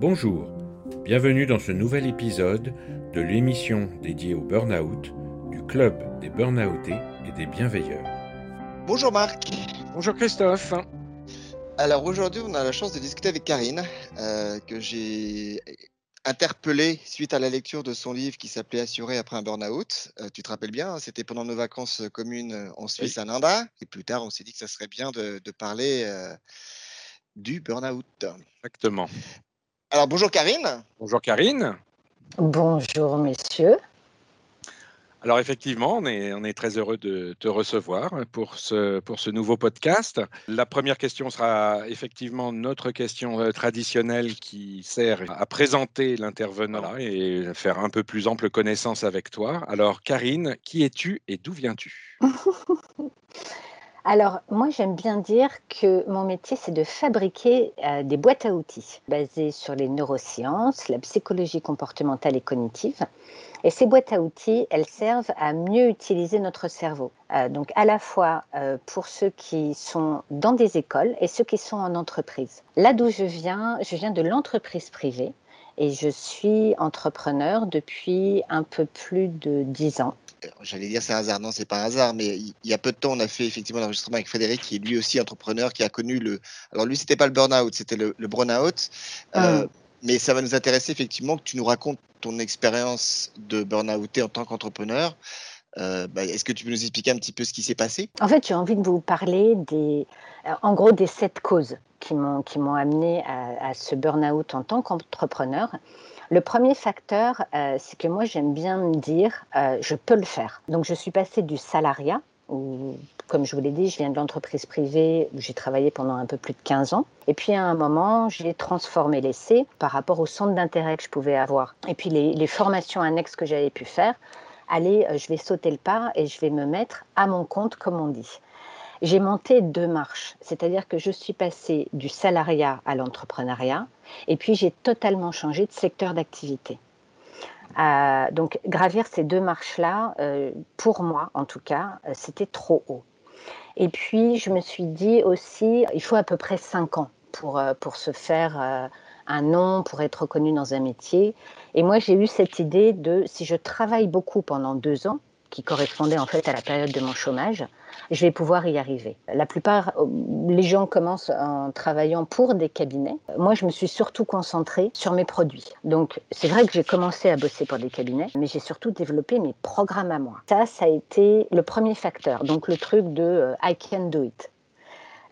Bonjour, bienvenue dans ce nouvel épisode de l'émission dédiée au burn-out du Club des Burnoutés et des Bienveilleurs. Bonjour Marc. Bonjour Christophe. Alors aujourd'hui, on a la chance de discuter avec Karine, euh, que j'ai interpellée suite à la lecture de son livre qui s'appelait Assurer après un burn-out. Euh, tu te rappelles bien, hein, c'était pendant nos vacances communes en Suisse à Nanda. Et plus tard, on s'est dit que ça serait bien de, parler euh, du burn-out. Exactement. Alors bonjour Karine. Bonjour Karine. Bonjour messieurs. Alors effectivement, on est, on est, très heureux de te recevoir pour ce, pour ce nouveau podcast. La première question sera effectivement notre question euh, traditionnelle qui sert à présenter l'intervenant et faire un peu plus ample connaissance avec toi. Alors Karine, qui es-tu et d'où viens-tu? Alors, moi, j'aime bien dire que mon métier, c'est de fabriquer euh, des boîtes à outils basées sur les neurosciences, la psychologie comportementale et cognitive. Et ces boîtes à outils, elles servent à mieux utiliser notre cerveau. Euh, donc à la fois euh, pour ceux qui sont dans des écoles et ceux qui sont en entreprise. Là d'où je viens, je viens de l'entreprise privée et je suis entrepreneur depuis un peu plus de dix ans. J'allais dire c'est un hasard, non, c'est pas un hasard, mais il y a peu de temps, on a fait effectivement l'enregistrement avec Frédéric, qui est lui aussi entrepreneur, qui a connu le. Alors lui, c'était pas le burn-out, c'était le, le burn-out. Euh, ah. Mais ça va nous intéresser effectivement que tu nous racontes ton expérience de burn-out en tant qu'entrepreneur. Euh, bah, est-ce que tu peux nous expliquer un petit peu ce qui s'est passé? En fait, j'ai envie de vous parler des, euh, en gros, des sept causes qui m'ont amené à, à ce burn-out en tant qu'entrepreneur. Le premier facteur, euh, c'est que moi, j'aime bien me dire, je peux le faire. Donc, je suis passée du salariat où, comme je vous l'ai dit, je viens de l'entreprise privée où j'ai travaillé pendant un peu plus de 15 ans. Et puis à un moment, j'ai transformé l'essai par rapport au centre d'intérêt que je pouvais avoir. Et puis les, les formations annexes que j'avais pu faire. Allez, euh, je vais sauter le pas et je vais me mettre à mon compte, comme on dit. J'ai monté deux marches, c'est-à-dire que je suis passée du salariat à l'entrepreneuriat et puis j'ai totalement changé de secteur d'activité. Euh, donc gravir ces deux marches-là, euh, pour moi en tout cas, euh, c'était trop haut. Et puis je me suis dit aussi, il faut à peu près cinq ans pour, pour se faire un nom, pour être reconnu dans un métier. Et moi j'ai eu cette idée de, si je travaille beaucoup pendant deux ans, qui correspondait en fait à la période de mon chômage, je vais pouvoir y arriver. La plupart, euh, les gens commencent en travaillant pour des cabinets. Moi, je me suis surtout concentrée sur mes produits. Donc, c'est vrai que j'ai commencé à bosser pour des cabinets, mais j'ai surtout développé mes programmes à moi. Ça, ça a été le premier facteur. Donc, le truc de euh, I can do it.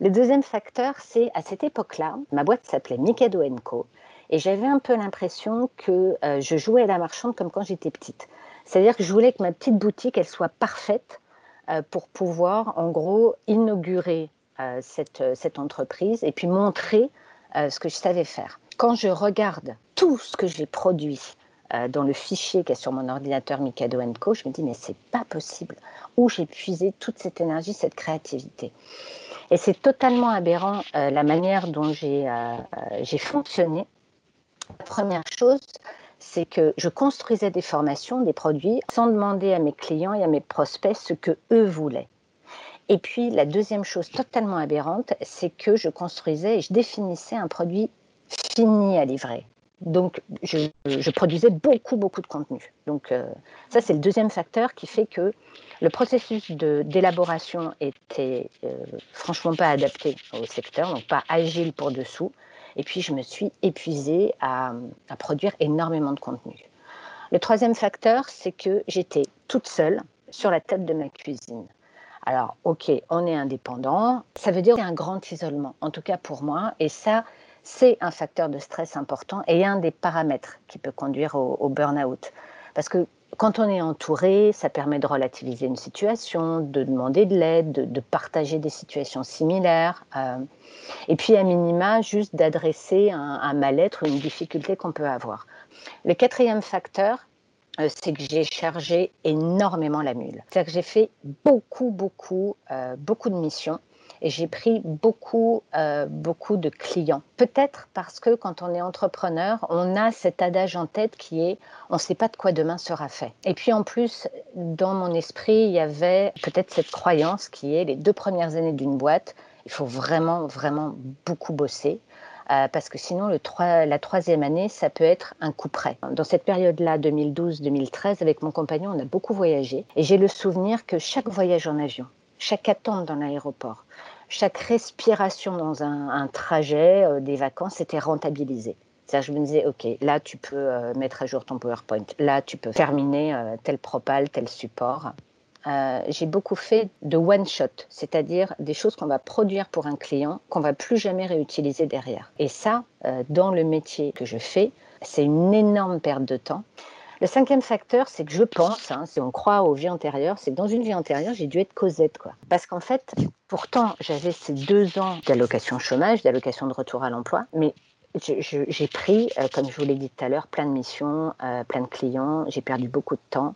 Le deuxième facteur, c'est à cette époque-là, ma boîte s'appelait Mikado Co. Et j'avais un peu l'impression que euh, je jouais à la marchande comme quand j'étais petite. C'est-à-dire que je voulais que ma petite boutique, elle soit parfaite euh, pour pouvoir, en gros, inaugurer euh, cette, euh, cette, entreprise et puis montrer ce que je savais faire. Quand je regarde tout ce que j'ai produit dans le fichier qui est sur mon ordinateur Mikado Co, je me dis mais c'est pas possible. Où j'ai puisé toute cette énergie, cette créativité. Et c'est totalement aberrant la manière dont j'ai fonctionné. La première chose, c'est que je construisais des formations, des produits, sans demander à mes clients et à mes prospects ce que eux voulaient. Et puis la deuxième chose totalement aberrante, c'est que je construisais et je définissais un produit fini à livrer. Donc je, produisais beaucoup, beaucoup de contenu. Donc euh, ça, c'est le deuxième facteur qui fait que le processus d'élaboration était euh, franchement pas adapté au secteur, donc pas agile pour dessous. Et puis, je me suis épuisée à, produire énormément de contenu. Le troisième facteur, c'est que j'étais toute seule sur la table de ma cuisine. Alors, ok, on est indépendant, ça veut dire un grand isolement, en tout cas pour moi, et ça, c'est un facteur de stress important et un des paramètres qui peut conduire au, au burn-out. Parce que quand on est entouré, ça permet de relativiser une situation, de demander de l'aide, de, partager des situations similaires. Euh, et puis, à minima, juste d'adresser un, mal-être ou une difficulté qu'on peut avoir. Le quatrième facteur, euh, c'est que j'ai chargé énormément la mule. C'est-à-dire que j'ai fait beaucoup, beaucoup, euh, beaucoup de missions et j'ai pris beaucoup, euh, beaucoup de clients. Peut-être parce que quand on est entrepreneur, on a cet adage en tête qui est on ne sait pas de quoi demain sera fait. Et puis en plus, dans mon esprit, il y avait peut-être cette croyance qui est les deux premières années d'une boîte, il faut vraiment, vraiment beaucoup bosser. Euh, parce que sinon, le 3, la troisième année, ça peut être un coup près. Dans cette période-là, 2012-2013, avec mon compagnon, on a beaucoup voyagé. Et j'ai le souvenir que chaque voyage en avion, chaque attente dans l'aéroport, chaque respiration dans un, trajet euh, des vacances était rentabilisée. je me disais, OK, là, tu peux euh, mettre à jour ton PowerPoint. Là, tu peux terminer euh, tel propal, tel support. j'ai beaucoup fait de one-shot, c'est-à-dire des choses qu'on va produire pour un client, qu'on va plus jamais réutiliser derrière. Et ça, dans le métier que je fais, c'est une énorme perte de temps. Le cinquième facteur, c'est que je pense, hein, si on croit aux vies antérieures, c'est que dans une vie antérieure, j'ai dû être Cosette. Quoi. Parce qu'en fait, pourtant, j'avais ces deux ans d'allocation chômage, d'allocation de retour à l'emploi, mais j'ai pris, euh, comme je vous l'ai dit tout à l'heure, plein de missions, euh, plein de clients, j'ai perdu beaucoup de temps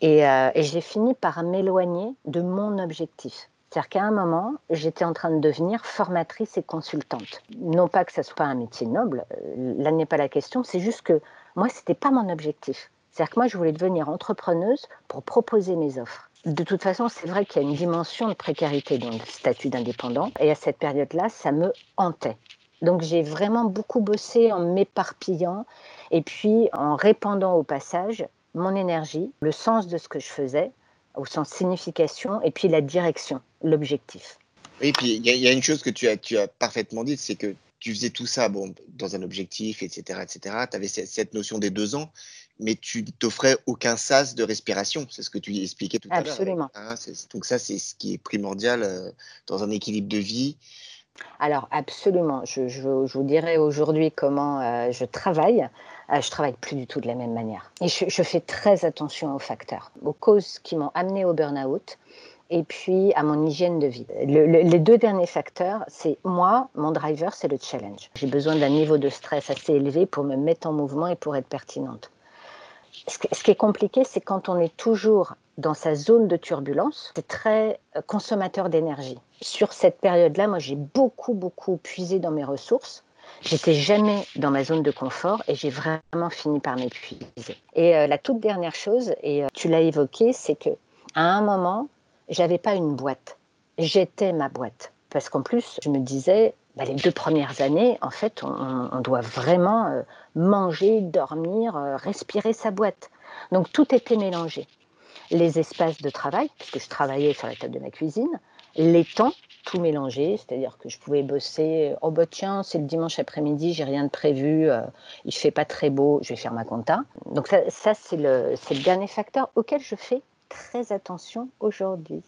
et, euh, et j'ai fini par m'éloigner de mon objectif. C'est-à-dire qu'à un moment, j'étais en train de devenir formatrice et consultante. Non pas que ça soit un métier noble, là n'est pas la question, c'est juste que moi, ce n'était pas mon objectif. C'est-à-dire que moi, je voulais devenir entrepreneuse pour proposer mes offres. De toute façon, c'est vrai qu'il y a une dimension de précarité dans le statut d'indépendant. Et à cette période-là, ça me hantait. Donc j'ai vraiment beaucoup bossé en m'éparpillant et puis en répandant au passage mon énergie, le sens de ce que je faisais, au sens signification, et puis la direction, l'objectif. Oui, puis il y, a une chose que tu as, tu as parfaitement dite, c'est que tu faisais tout ça bon, dans un objectif, etc. etc. Tu avais cette notion des deux ans, mais tu t'offrais aucun sas de respiration. C'est ce que tu expliquais tout à l'heure. Absolument. Hein, donc ça, c'est ce qui est primordial euh, dans un équilibre de vie. Alors absolument. Je, je, vous dirais aujourd'hui comment euh, je travaille. Euh, je travaille plus du tout de la même manière. Et je, je fais très attention aux facteurs, aux causes qui m'ont amené au burn-out et puis à mon hygiène de vie. les deux derniers facteurs, c'est moi, mon driver, c'est le challenge. J'ai besoin d'un niveau de stress assez élevé pour me mettre en mouvement et pour être pertinente. Ce, qui est compliqué, c'est quand on est toujours dans sa zone de turbulence, c'est très euh, consommateur d'énergie. Sur cette période-là, moi, j'ai beaucoup, beaucoup puisé dans mes ressources. J'étais jamais dans ma zone de confort et j'ai vraiment fini par m'épuiser. Et euh, la toute dernière chose, et euh, tu l'as évoqué, c'est que à un moment, j'avais pas une boîte. J'étais ma boîte. Parce qu'en plus, je me disais, bah, les deux premières années, en fait, on, doit vraiment euh, manger, dormir, euh, respirer sa boîte. Donc tout était mélangé. Les espaces de travail, puisque je travaillais sur la table de ma cuisine, les temps, tout mélangé, c'est-à-dire que je pouvais bosser, oh bah tiens, c'est le dimanche après-midi, j'ai rien de prévu, euh, il fait pas très beau, je vais faire ma compta. Donc ça, ça c'est le, le dernier facteur auquel je fais très attention aujourd'hui.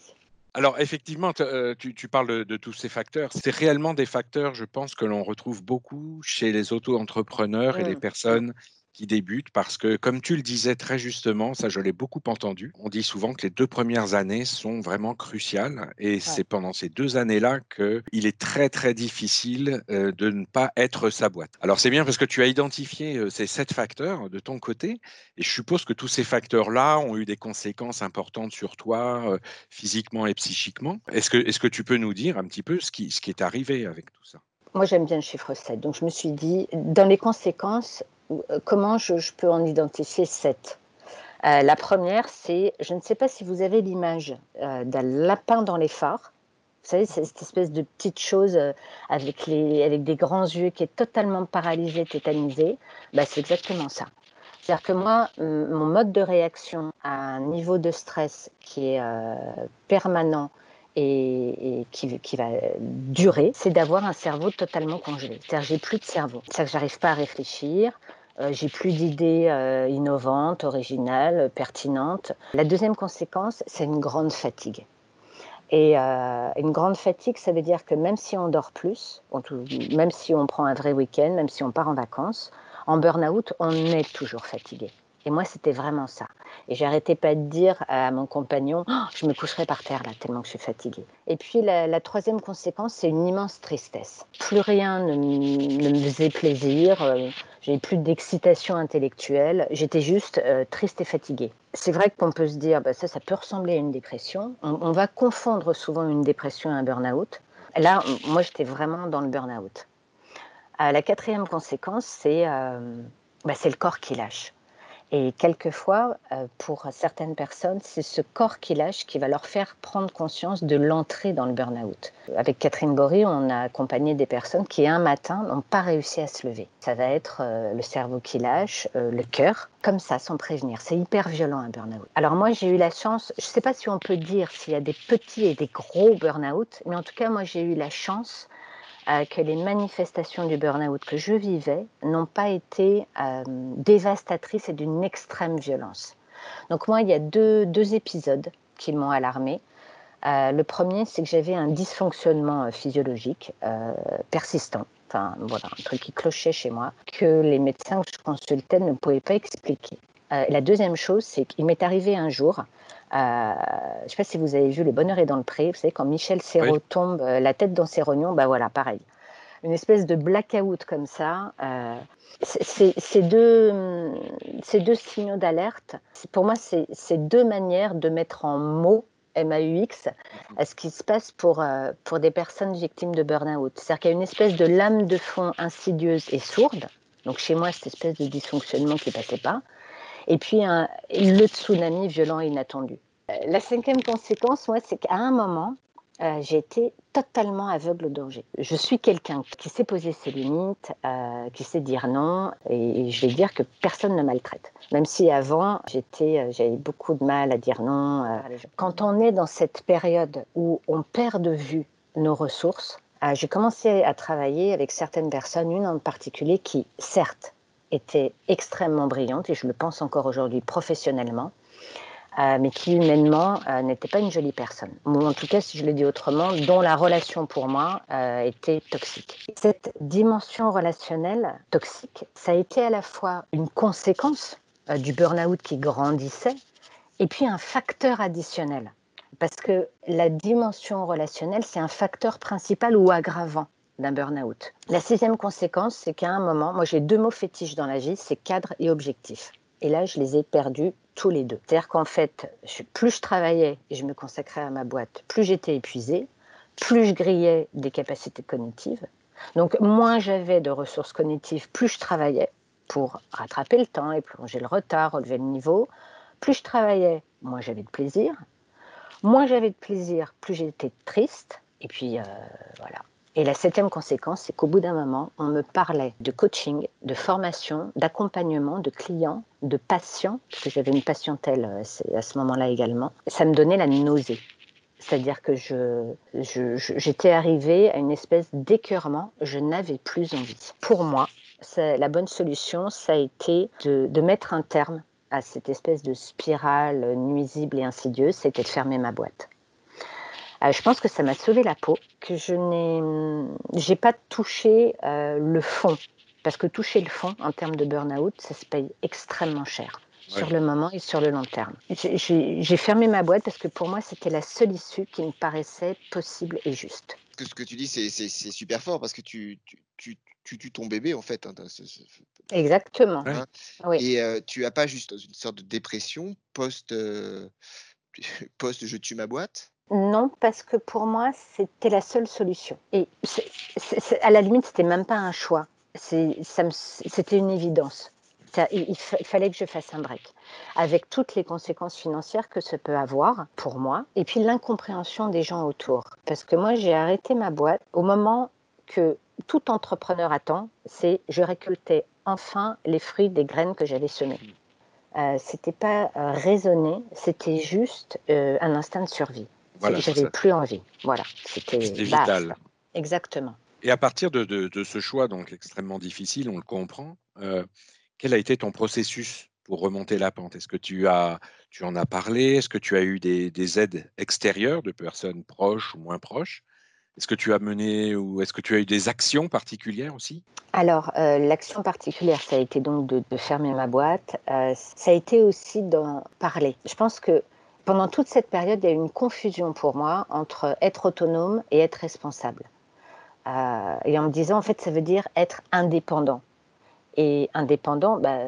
Alors effectivement, euh, tu, parles de, tous ces facteurs. C'est réellement des facteurs, je pense, que l'on retrouve beaucoup chez les auto-entrepreneurs et les mmh. personnes qui débutent parce que, comme tu le disais très justement, ça je l'ai beaucoup entendu, on dit souvent que les deux premières années sont vraiment cruciales et c'est pendant ces deux années-là qu'il est très très difficile euh, de ne pas être sa boîte. Alors c'est bien parce que tu as identifié euh, ces sept facteurs de ton côté et je suppose que tous ces facteurs-là ont eu des conséquences importantes sur toi euh, physiquement et psychiquement. Est-ce que, est que tu peux nous dire un petit peu ce qui, ce qui est arrivé avec tout ça? Moi, j'aime bien le chiffre 7. Donc, je me suis dit, dans les conséquences, comment je, peux en identifier sept? Euh, La première, c'est, je ne sais pas si vous avez l'image euh, d'un lapin dans les phares. Vous savez, c'est cette espèce de petite chose avec, les, avec des grands yeux qui est totalement paralysé, tétanisé. Bah, c'est exactement ça. C'est-à-dire que moi, mon mode de réaction à un niveau de stress qui est permanent et, qui, va durer, c'est d'avoir un cerveau totalement congelé. C'est-à-dire j'ai plus de cerveau. C'est-à-dire que j'arrive pas à réfléchir, euh, j'ai plus d'idées euh, innovantes, originales, pertinentes. La deuxième conséquence, c'est une grande fatigue. Et euh, une grande fatigue, ça veut dire que même si on dort plus, même si on prend un vrai week-end, même si on part en vacances, en burn-out, on est toujours fatigué. Et moi, c'était vraiment ça. Et j'arrêtais pas de dire à mon compagnon, oh, je me coucherai par terre là, tellement que je suis fatiguée. Et puis la, troisième conséquence, c'est une immense tristesse. Plus rien ne, me faisait plaisir. J'avais plus d'excitation intellectuelle. J'étais juste euh, triste et fatiguée. C'est vrai qu'on peut se dire, bah, ça, ça peut ressembler à une dépression. On, va confondre souvent une dépression et un burn-out. Là, moi, j'étais vraiment dans le burn-out. Euh, la quatrième conséquence, c'est euh, bah, le corps qui lâche. Et quelquefois, euh, pour certaines personnes, c'est ce corps qui lâche qui va leur faire prendre conscience de l'entrée dans le burn-out. Avec Catherine Bory, on a accompagné des personnes qui, un matin, n'ont pas réussi à se lever. Ça va être euh, le cerveau qui lâche, euh, le cœur, comme ça, sans prévenir. C'est hyper violent un burn-out. Alors moi, j'ai eu la chance, je ne sais pas si on peut dire s'il y a des petits et des gros burn-out, mais en tout cas, moi, j'ai eu la chance que les manifestations du burn-out que je vivais n'ont pas été euh, dévastatrices et d'une extrême violence. Donc moi, il y a deux, deux épisodes qui m'ont alarmée. Euh, le premier, c'est que j'avais un dysfonctionnement euh, physiologique persistant. Enfin, voilà, un truc qui clochait chez moi, que les médecins que je consultais ne pouvaient pas expliquer. la deuxième chose, c'est qu'il m'est arrivé un jour euh, je ne sais pas si vous avez vu Le Bonheur est dans le pré. Vous savez, quand Michel Serrault tombe euh, la tête dans ses rognons, bah voilà, pareil. Une espèce de blackout comme ça. Euh, ces deux, deux signaux d'alerte, pour moi, c'est deux manières de mettre en mots MAUX, à ce qui se passe pour, pour des personnes victimes de burn-out. C'est-à-dire qu'il y a une espèce de lame de fond insidieuse et sourde. Donc chez moi, cette espèce de dysfonctionnement qui ne passait pas et puis le tsunami violent et inattendu. Euh, la cinquième conséquence, moi, c'est qu'à un moment, euh, j'ai été totalement aveugle au danger. Je suis quelqu'un qui sait poser ses limites, euh, qui sait dire non, et, je vais dire que personne ne maltraite. Même si avant, j'avais beaucoup de mal à dire non. Quand on est dans cette période où on perd de vue nos ressources, j'ai commencé à travailler avec certaines personnes, une en particulier qui, certes, était extrêmement brillante, et je le pense encore aujourd'hui professionnellement, euh, mais qui humainement euh, n'était pas une jolie personne. Ou en tout cas, si je le dis autrement, dont la relation pour moi euh, était toxique. Cette dimension relationnelle toxique, ça a été à la fois une conséquence du burn-out qui grandissait, et puis un facteur additionnel. Parce que la dimension relationnelle, c'est un facteur principal ou aggravant d'un burn-out. La sixième conséquence, c'est qu'à un moment, moi j'ai deux mots fétiches dans la vie, c'est cadre et objectif. Et là, je les ai perdus tous les deux. C'est-à-dire qu'en fait, plus je travaillais et je me consacrais à ma boîte, plus j'étais épuisée, plus je grillais des capacités cognitives. Donc, moins j'avais de ressources cognitives, plus je travaillais pour rattraper le temps et plonger le retard, relever le niveau. Plus je travaillais, moins j'avais de plaisir. Moins j'avais de plaisir, plus j'étais triste. Et puis, euh, voilà. Et la septième conséquence, c'est qu'au bout d'un moment, on me parlait de coaching, de formation, d'accompagnement, de clients, de patients, parce que j'avais une patientèle euh, à ce moment-là également. Ça me donnait la nausée. C'est-à-dire que je, j'étais arrivée à une espèce d'écœurement, je n'avais plus envie. Pour moi, la bonne solution, ça a été de, de mettre un terme à cette espèce de spirale nuisible et insidieuse, c'était de fermer ma boîte. Euh, je pense que ça m'a sauvé la peau, que je n'ai j'ai pas touché euh, le fond. Parce que toucher le fond en termes de burn-out, ça se paye extrêmement cher sur le moment et sur le long terme. J'ai fermé ma boîte parce que pour moi, c'était la seule issue qui me paraissait possible et juste. Ce que tu dis, c'est super fort parce que tu, tu, tu tues ton bébé en fait. Hein, Exactement. Hein. Et euh, tu n'as pas juste une sorte de dépression post, post je tue ma boîte? Non, parce que pour moi, c'était la seule solution. Et à la limite, c'était même pas un choix. C'était une évidence. il, fallait que je fasse un break, avec toutes les conséquences financières que ça peut avoir pour moi, et puis l'incompréhension des gens autour. Parce que moi, j'ai arrêté ma boîte au moment que tout entrepreneur attend, c'est je récoltais enfin les fruits des graines que j'avais semées. Euh, c'était pas euh, raisonné, c'était juste euh, un instinct de survie. Voilà, J'avais plus envie. Voilà, c'était vital. Exactement. Et à partir de, de, ce choix donc extrêmement difficile, on le comprend, euh, quel a été ton processus pour remonter la pente? Est-ce que tu, as, tu en as parlé? Est-ce que tu as eu des, des, aides extérieures de personnes proches ou moins proches? Est-ce que tu as mené ou est-ce que tu as eu des actions particulières aussi? Alors, euh, l'action particulière, ça a été donc de, de fermer ma boîte. Euh, ça a été aussi d'en parler. Je pense que pendant toute cette période, il y a eu une confusion pour moi entre être autonome et être responsable. Euh, et en me disant, en fait, ça veut dire être indépendant. Et indépendant, bah,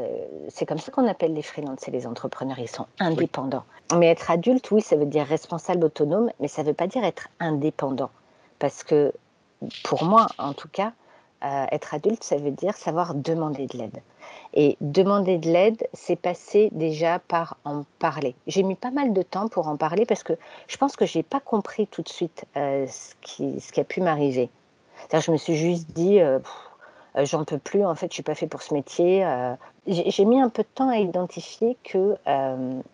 c'est comme ça qu'on appelle les freelances, c'est les entrepreneurs, ils sont indépendants. Mais être adulte, oui, ça veut dire responsable autonome, mais ça ne veut pas dire être indépendant. Parce que pour moi, en tout cas, euh, être adulte, ça veut dire savoir demander de l'aide. Et demander de l'aide, c'est passer déjà par en parler. J'ai mis pas mal de temps pour en parler parce que je pense que je n'ai pas compris tout de suite euh, ce, qui, a pu m'arriver. Je me suis juste dit, euh, j'en peux plus, en fait, je suis pas fait pour ce métier. J'ai mis un peu de temps à identifier que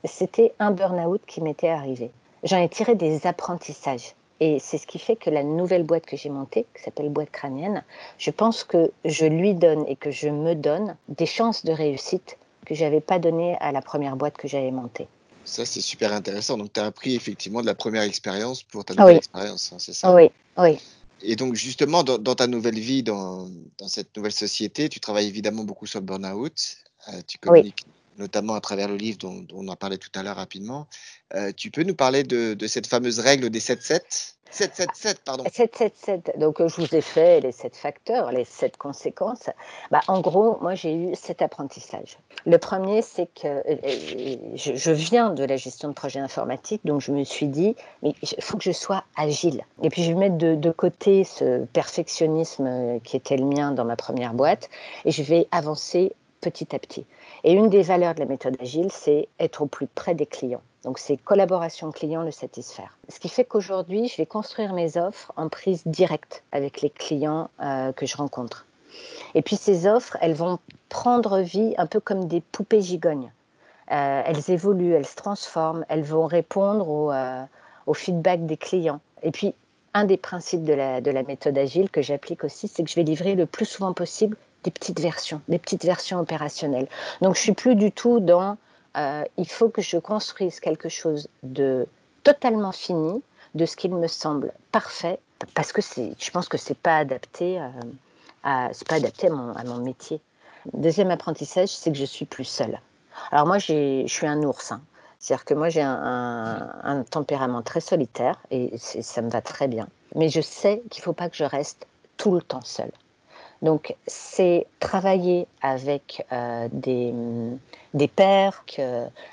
c'était un burn-out qui m'était arrivé. J'en ai tiré des apprentissages. Et c'est ce qui fait que la nouvelle boîte que j'ai montée, qui s'appelle Boîte crânienne, je pense que je lui donne et que je me donne des chances de réussite que je n'avais pas données à la première boîte que j'avais montée. Ça, c'est super intéressant. Donc, tu as appris effectivement de la première expérience pour ta nouvelle expérience, hein, c'est ça? Oui, oui. Et donc, justement, dans, ta nouvelle vie, dans, dans, cette nouvelle société, tu travailles évidemment beaucoup sur le burn-out. Euh, tu communiques notamment à travers le livre dont, on en parlait tout à l'heure rapidement. Euh, tu peux nous parler de, cette fameuse règle des 7-7 777, pardon. 777. Donc, euh, je vous ai fait les 7 facteurs, les 7 conséquences. Bah, en gros, moi, j'ai eu 7 apprentissages. Le premier, c'est que euh, je, viens de la gestion de projets informatiques, donc je me suis dit, mais il faut que je sois agile. Et puis, je vais mettre de côté ce perfectionnisme qui était le mien dans ma première boîte, et je vais avancer petit à petit. Et une des valeurs de la méthode agile, c'est être au plus près des clients. Donc, c'est collaboration client, le satisfaire. Ce qui fait qu'aujourd'hui, je vais construire mes offres en prise directe avec les clients euh, que je rencontre. Et puis, ces offres, elles vont prendre vie un peu comme des poupées gigognes. Euh, elles évoluent, elles se transforment, elles vont répondre au, euh, feedback des clients. Et puis, un des principes de la méthode agile que j'applique aussi, c'est que je vais livrer le plus souvent possible des petites versions, des petites versions opérationnelles. Donc, je suis plus du tout dans euh, il faut que je construise quelque chose de totalement fini, de ce qu'il me semble parfait, parce que je pense que c'est pas adapté, euh, à, pas adapté à mon, métier. Deuxième apprentissage, c'est que je suis plus seule. Alors moi, je suis un ours. Hein. C'est-à-dire que moi, j'ai un, un, tempérament très solitaire et ça me va très bien. Mais je sais qu'il ne faut pas que je reste tout le temps seule. Donc, c'est travailler avec euh, des, des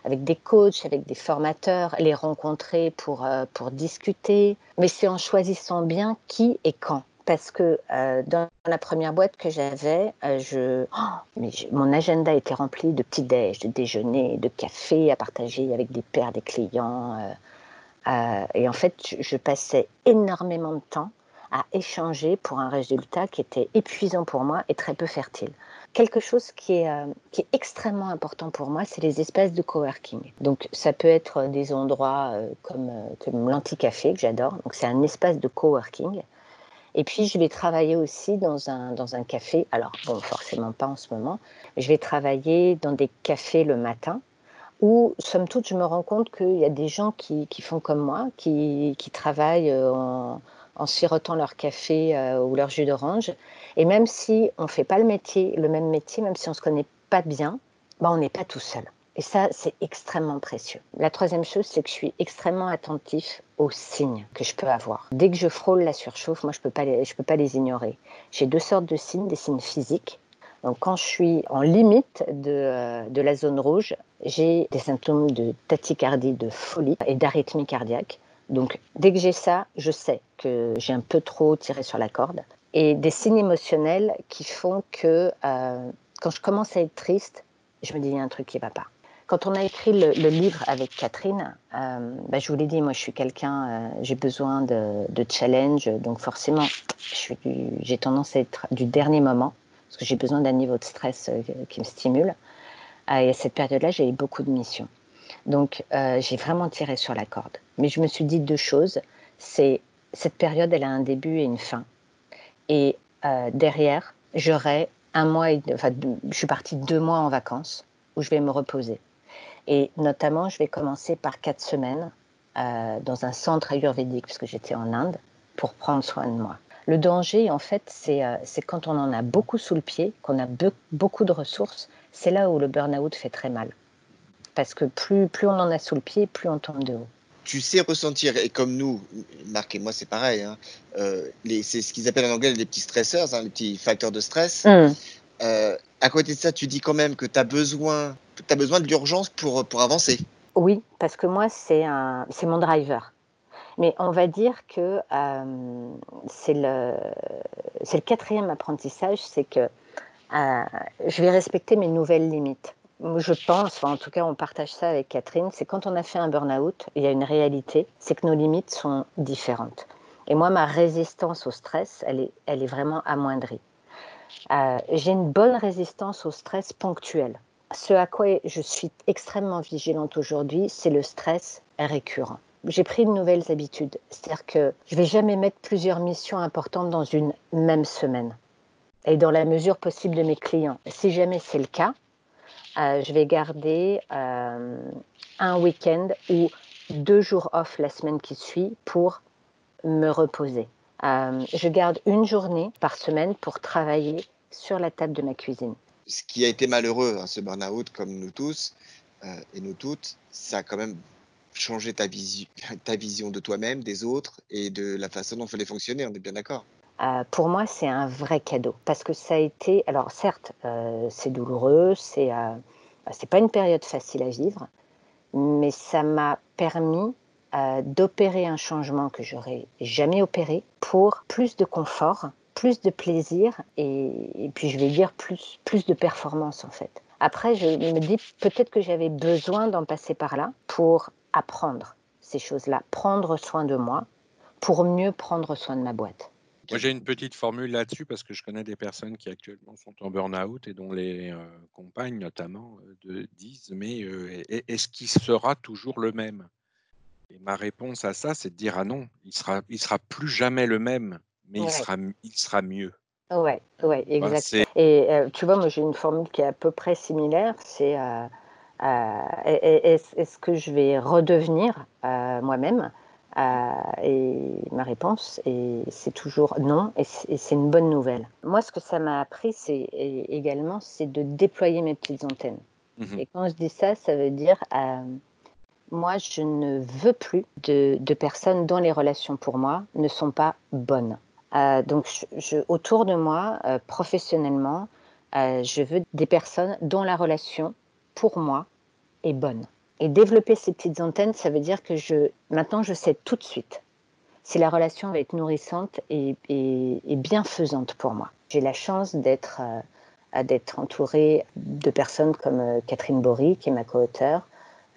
avec des coachs, avec des formateurs, les rencontrer pour, euh, pour discuter, mais c'est en choisissant bien qui et quand. Parce que euh, dans la première boîte que j'avais, oh, mon agenda était rempli de petits déj, de déjeuner, de café à partager avec des pairs, des clients. et en fait, je passais énormément de temps à échanger pour un résultat qui était épuisant pour moi et très peu fertile. Quelque chose qui est, euh, qui est extrêmement important pour moi, c'est les espaces de coworking. Donc ça peut être des endroits euh, comme, euh, comme l'Anticafé que j'adore. Donc c'est un espace de coworking. Et puis, je vais travailler aussi dans un, dans un café. Alors, bon, forcément pas en ce moment. Je vais travailler dans des cafés le matin où, somme toute, je me rends compte qu'il y a des gens qui, qui font comme moi, qui, qui travaillent en, en sirotant leur café euh, ou leur jus d'orange. Et même si on ne fait pas le métier, le même métier, même si on ne se connaît pas bien, bah, on n'est pas tout seul. Et ça, c'est extrêmement précieux. La troisième chose, c'est que je suis extrêmement attentif aux signes que je peux avoir. Dès que je frôle la surchauffe, moi, je ne peux, pas les, peux pas les ignorer. J'ai deux sortes de signes, des signes physiques. Donc, quand je suis en limite de, euh, de la zone rouge, j'ai des symptômes de tachycardie, de folie et d'arythmie cardiaque. Donc, dès que j'ai ça, je sais que j'ai un peu trop tiré sur la corde. Et des signes émotionnels qui font que euh, quand je commence à être triste, je me dis il y a un truc qui ne va pas. Quand on a écrit le, livre avec Catherine, euh, bah, je vous l'ai dit, moi je suis quelqu'un, euh, j'ai besoin de, challenge, donc forcément j'ai tendance à être du dernier moment, parce que j'ai besoin d'un niveau de stress qui me stimule. et à cette période-là, j'ai beaucoup de missions. Donc, euh, j'ai vraiment tiré sur la corde. Mais je me suis dit deux choses. C'est cette période, elle a un début et une fin. Et euh, derrière, j'aurai un mois, et, enfin, je suis partie deux mois en vacances où je vais me reposer. Et notamment, je vais commencer par quatre semaines euh, dans un centre ayurvédique, puisque j'étais en Inde, pour prendre soin de moi. Le danger, en fait, c'est quand on en a beaucoup sous le pied, qu'on a beaucoup de ressources, c'est là où le burn-out fait très mal parce que plus, plus on en a sous le pied, plus on tombe de haut. Tu sais ressentir, et comme nous, Marc et moi, c'est pareil, hein, euh, c'est ce qu'ils appellent en anglais les petits stresseurs, hein, les petits facteurs de stress. Mmh. Euh, à côté de ça, tu dis quand même que tu as besoin, as besoin de l'urgence pour, pour avancer. Oui, parce que moi, c'est mon driver. Mais on va dire que euh, c'est le, le quatrième apprentissage, c'est que euh, je vais respecter mes nouvelles limites. Je pense, en tout cas on partage ça avec Catherine, c'est quand on a fait un burn-out, il y a une réalité, c'est que nos limites sont différentes. Et moi, ma résistance au stress, elle est, elle est vraiment amoindrie. Euh, j'ai une bonne résistance au stress ponctuel. Ce à quoi je suis extrêmement vigilante aujourd'hui, c'est le stress récurrent. J'ai pris de nouvelles habitudes, c'est-à-dire que je vais jamais mettre plusieurs missions importantes dans une même semaine et dans la mesure possible de mes clients. Si jamais c'est le cas, euh, je vais garder euh, un week-end ou deux jours off la semaine qui suit pour me reposer. Euh, je garde une journée par semaine pour travailler sur la table de ma cuisine. Ce qui a été malheureux, hein, ce burn-out, comme nous tous et nous toutes, ça a quand même changé ta, ta vision de toi-même, des autres et de la façon dont il fallait fonctionner, on est bien d'accord euh, pour moi, c'est un vrai cadeau. Parce que ça a été. Alors, certes, euh, c'est douloureux, c'est euh, c'est pas une période facile à vivre, mais ça m'a permis d'opérer un changement que j'aurais jamais opéré pour plus de confort, plus de plaisir et, puis je vais dire plus de performance en fait. Après, je me dis peut-être que j'avais besoin d'en passer par là pour apprendre ces choses-là, prendre soin de moi pour mieux prendre soin de ma boîte. Moi, j'ai une petite formule là-dessus parce que je connais des personnes qui actuellement sont en burn-out et dont les euh, compagnes, notamment, euh, de, disent Mais euh, est-ce qu'il sera toujours le même? Et ma réponse à ça, c'est de dire Ah non, il sera, il sera plus jamais le même, mais il, sera, il sera mieux. Oui, ouais, exactement. et tu vois, moi, j'ai une formule qui est à peu près similaire c'est est-ce que je vais redevenir moi-même euh, et ma réponse, c'est toujours non, et c'est une bonne nouvelle. Moi, ce que ça m'a appris, c'est également, c'est de déployer mes petites antennes. Mhm. Et quand je dis ça, ça veut dire, euh, moi, je ne veux plus de, personnes dont les relations pour moi ne sont pas bonnes. Euh, donc, je, autour de moi, professionnellement, je veux des personnes dont la relation pour moi est bonne. Et développer ces petites antennes, ça veut dire que je, maintenant, je sais tout de suite si la relation va être nourrissante et, bienfaisante pour moi. J'ai la chance d'être euh, entourée de personnes comme euh, Catherine Bory, qui est ma co-auteure,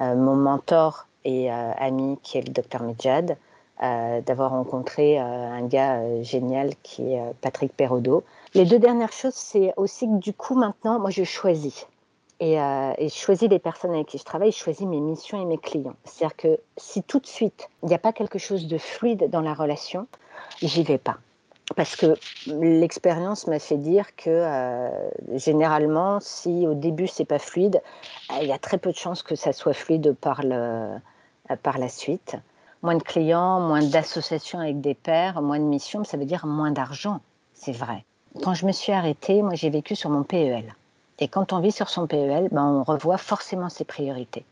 euh, mon mentor et ami, qui est le docteur Medjad, d'avoir rencontré un gars génial qui est Patrick Perrodo. Les deux dernières choses, c'est aussi que du coup, maintenant, moi, je choisis. Euh, et, je choisis les personnes avec qui je travaille, je choisis mes missions et mes clients. C'est-à-dire que si tout de suite, il n'y a pas quelque chose de fluide dans la relation, j'y vais pas. Parce que l'expérience m'a fait dire que euh, généralement, si au début c'est pas fluide, euh, il y a très peu de chances que ça soit fluide par, le, par la suite. Moins de clients, moins d'associations avec des pairs, moins de missions, ça veut dire moins d'argent, c'est vrai. Quand je me suis arrêtée, moi j'ai vécu sur mon PEL. Et quand on vit sur son PEL, ben, on revoit forcément ses priorités.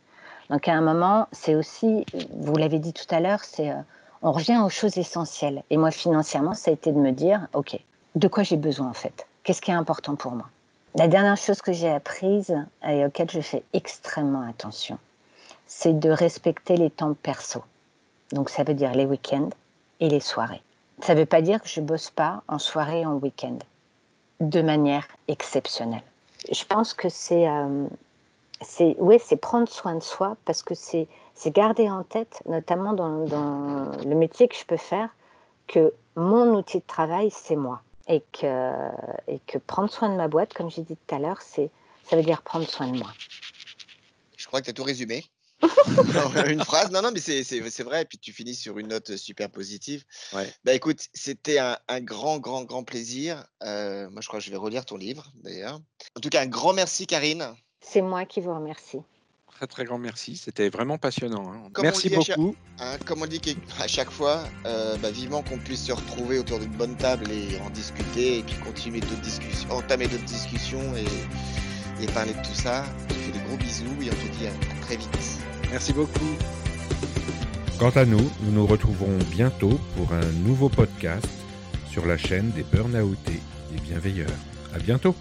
Donc à un moment, c'est aussi, vous l'avez dit tout à l'heure, c'est euh, on revient aux choses essentielles. Et moi, financièrement, ça a été de me dire, OK, de quoi j'ai besoin en fait? Qu'est-ce qui est important pour moi? La dernière chose que j'ai apprise et auquel je fais extrêmement attention, c'est de respecter les temps perso. Donc ça veut dire les week-ends et les soirées. Ça ne veut pas dire que je bosse pas en soirée et en week-end, de manière exceptionnelle je pense que c'est euh, prendre soin de soi parce que c'est garder en tête, notamment dans, dans, le métier que je peux faire, que mon outil de travail, c'est moi. Et que, et que prendre soin de ma boîte, comme j'ai dit tout à l'heure, ça veut dire prendre soin de moi. Je crois que tu as tout résumé. Une phrase, non, non, mais c'est vrai. Et puis tu finis sur une note super positive. Ouais. Bah écoute, c'était un, un, grand, grand, grand plaisir. Euh, moi, je crois que je vais relire ton livre d'ailleurs. En tout cas, un grand merci, Karine. C'est moi qui vous remercie. Très, très grand merci. C'était vraiment passionnant. Hein. Merci beaucoup. Hein, comme on dit à chaque fois, euh, bah, vivement qu'on puisse se retrouver autour d'une bonne table et en discuter et puis continuer d'autres discussions, entamer d'autres discussions et, et, parler de tout ça. Je te fais des gros bisous et on te dit à très vite. Merci beaucoup. Quant à nous, nous nous retrouverons bientôt pour un nouveau podcast sur la chaîne des Burnoutés et Bienveilleurs. À bientôt!